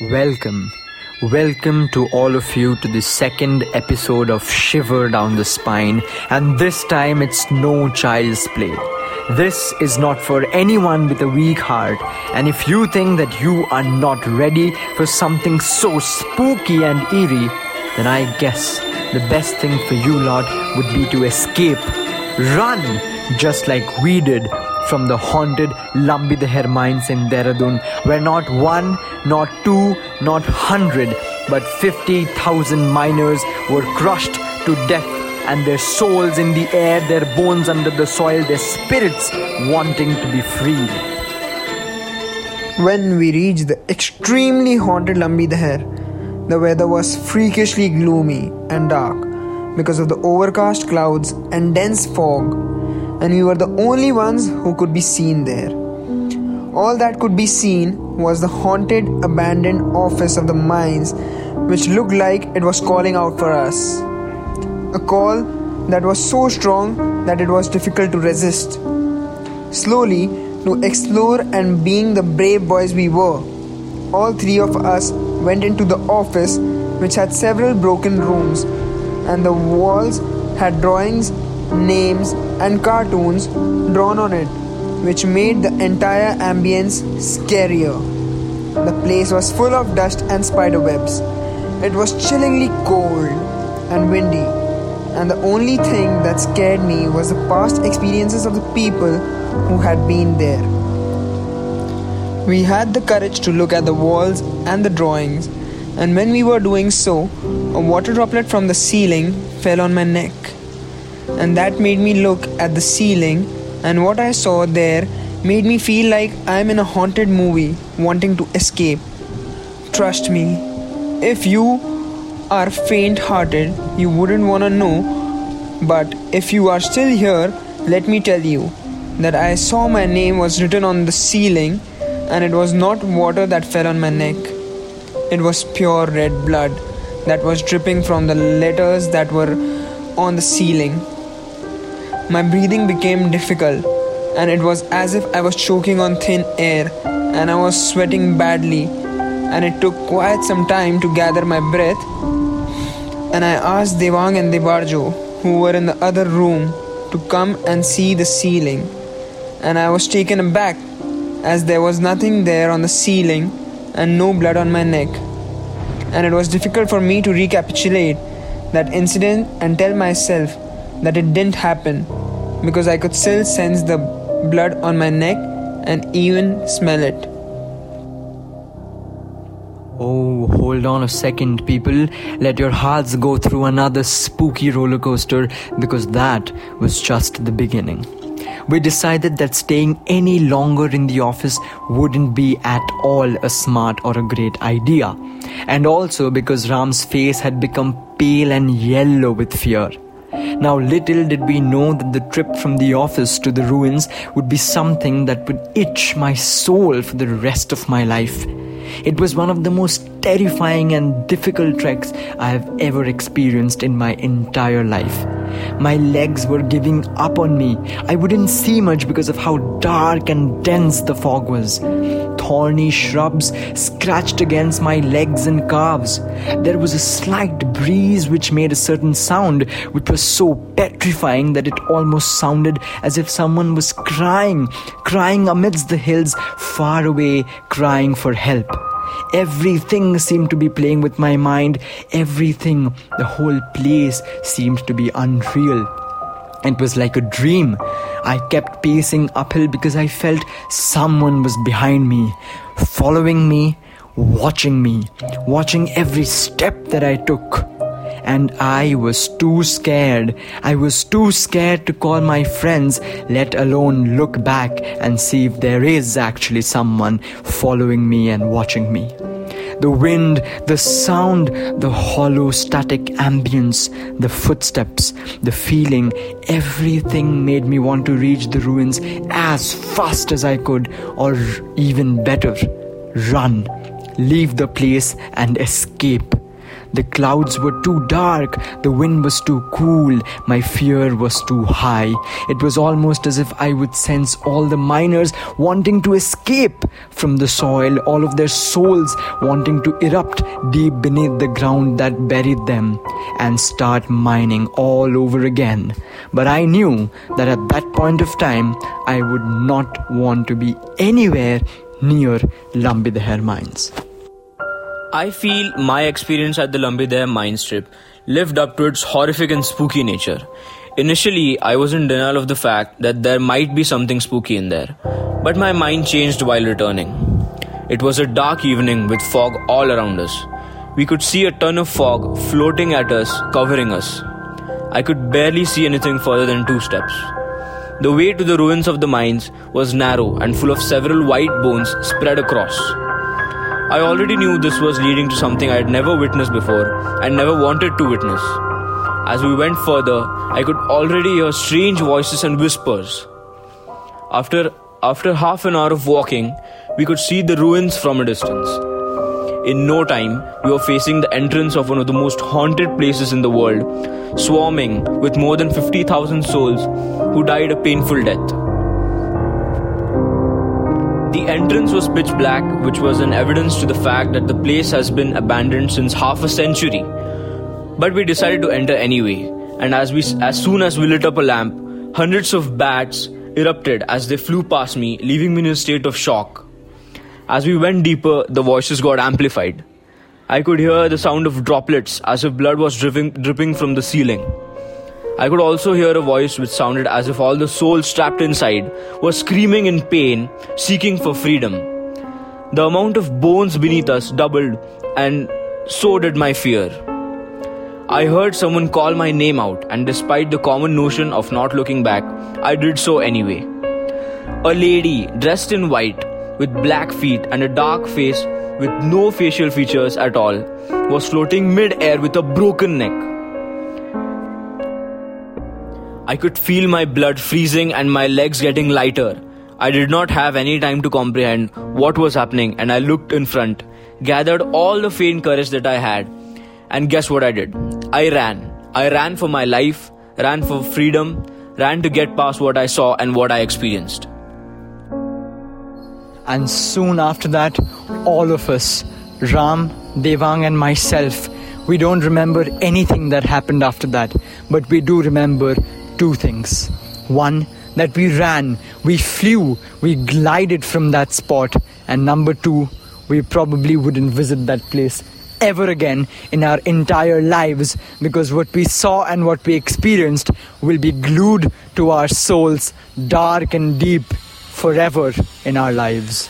Welcome. Welcome to all of you to the second episode of Shiver Down the Spine, and this time it's no child's play. This is not for anyone with a weak heart, and if you think that you are not ready for something so spooky and eerie, then I guess the best thing for you lot would be to escape. Run! Just like we did from the haunted Lambi Deher mines in Dehradun, where not one, not two, not hundred, but 50,000 miners were crushed to death and their souls in the air, their bones under the soil, their spirits wanting to be freed. When we reached the extremely haunted Lambi Deher, the weather was freakishly gloomy and dark because of the overcast clouds and dense fog and we were the only ones who could be seen there. All that could be seen was the haunted, abandoned office of the mines, which looked like it was calling out for us. A call that was so strong that it was difficult to resist. Slowly, to explore and being the brave boys we were, all three of us went into the office, which had several broken rooms, and the walls had drawings names, and cartoons drawn on it, which made the entire ambience scarier. The place was full of dust and spider webs. It was chillingly cold and windy, and the only thing that scared me was the past experiences of the people who had been there. We had the courage to look at the walls and the drawings, and when we were doing so, a water droplet from the ceiling fell on my neck and that made me look at the ceiling, and what I saw there made me feel like I'm in a haunted movie wanting to escape. Trust me, if you are faint hearted, you wouldn't want to know. But if you are still here, let me tell you that I saw my name was written on the ceiling, and it was not water that fell on my neck. It was pure red blood that was dripping from the letters that were on the ceiling. My breathing became difficult, and it was as if I was choking on thin air, and I was sweating badly. And it took quite some time to gather my breath. And I asked Devang and Debarjo, who were in the other room, to come and see the ceiling. And I was taken aback, as there was nothing there on the ceiling and no blood on my neck. And it was difficult for me to recapitulate that incident and tell myself that it didn't happen because I could still sense the blood on my neck and even smell it. Oh, hold on a second, people. Let your hearts go through another spooky roller coaster because that was just the beginning. We decided that staying any longer in the office wouldn't be at all a smart or a great idea. And also because Ram's face had become pale and yellow with fear. Now, little did we know that the trip from the office to the ruins would be something that would itch my soul for the rest of my life. It was one of the most terrifying and difficult treks I have ever experienced in my entire life. My legs were giving up on me. I wouldn't see much because of how dark and dense the fog was. Thorny shrubs scratched against my legs and calves. There was a slight breeze which made a certain sound which was so petrifying that it almost sounded as if someone was crying, crying amidst the hills far away, crying for help. Everything seemed to be playing with my mind. Everything, the whole place seemed to be unreal. It was like a dream. I kept pacing uphill because I felt someone was behind me, following me, watching me, watching every step that I took and I was too scared. I was too scared to call my friends, let alone look back and see if there is actually someone following me and watching me. The wind, the sound, the hollow static ambience, the footsteps, the feeling, everything made me want to reach the ruins as fast as I could, or even better, run, leave the place and escape. The clouds were too dark, the wind was too cool, my fear was too high. It was almost as if I would sense all the miners wanting to escape from the soil, all of their souls wanting to erupt deep beneath the ground that buried them and start mining all over again. But I knew that at that point of time, I would not want to be anywhere near Lambi Deher mines. I feel my experience at the Lambi Deher mine strip lived up to its horrific and spooky nature. Initially, I was in denial of the fact that there might be something spooky in there, but my mind changed while returning. It was a dark evening with fog all around us. We could see a ton of fog floating at us, covering us. I could barely see anything further than two steps. The way to the ruins of the mines was narrow and full of several white bones spread across. I already knew this was leading to something I had never witnessed before and never wanted to witness. As we went further, I could already hear strange voices and whispers. After, after half an hour of walking, we could see the ruins from a distance. In no time, we were facing the entrance of one of the most haunted places in the world, swarming with more than 50,000 souls who died a painful death. Entrance was pitch black, which was an evidence to the fact that the place has been abandoned since half a century. But we decided to enter anyway, and as we as soon as we lit up a lamp, hundreds of bats erupted as they flew past me, leaving me in a state of shock. As we went deeper, the voices got amplified. I could hear the sound of droplets as if blood was dripping, dripping from the ceiling. I could also hear a voice which sounded as if all the souls trapped inside were screaming in pain, seeking for freedom. The amount of bones beneath us doubled, and so did my fear. I heard someone call my name out, and despite the common notion of not looking back, I did so anyway. A lady dressed in white with black feet and a dark face with no facial features at all, was floating mid air with a broken neck. I could feel my blood freezing and my legs getting lighter. I did not have any time to comprehend what was happening, and I looked in front, gathered all the faint courage that I had, and guess what I did? I ran. I ran for my life, ran for freedom, ran to get past what I saw and what I experienced. And soon after that, all of us, Ram, Devang, and myself, we don't remember anything that happened after that, but we do remember two things. One, that we ran, we flew, we glided from that spot, and number two, we probably wouldn't visit that place ever again in our entire lives because what we saw and what we experienced will be glued to our souls dark and deep forever in our lives.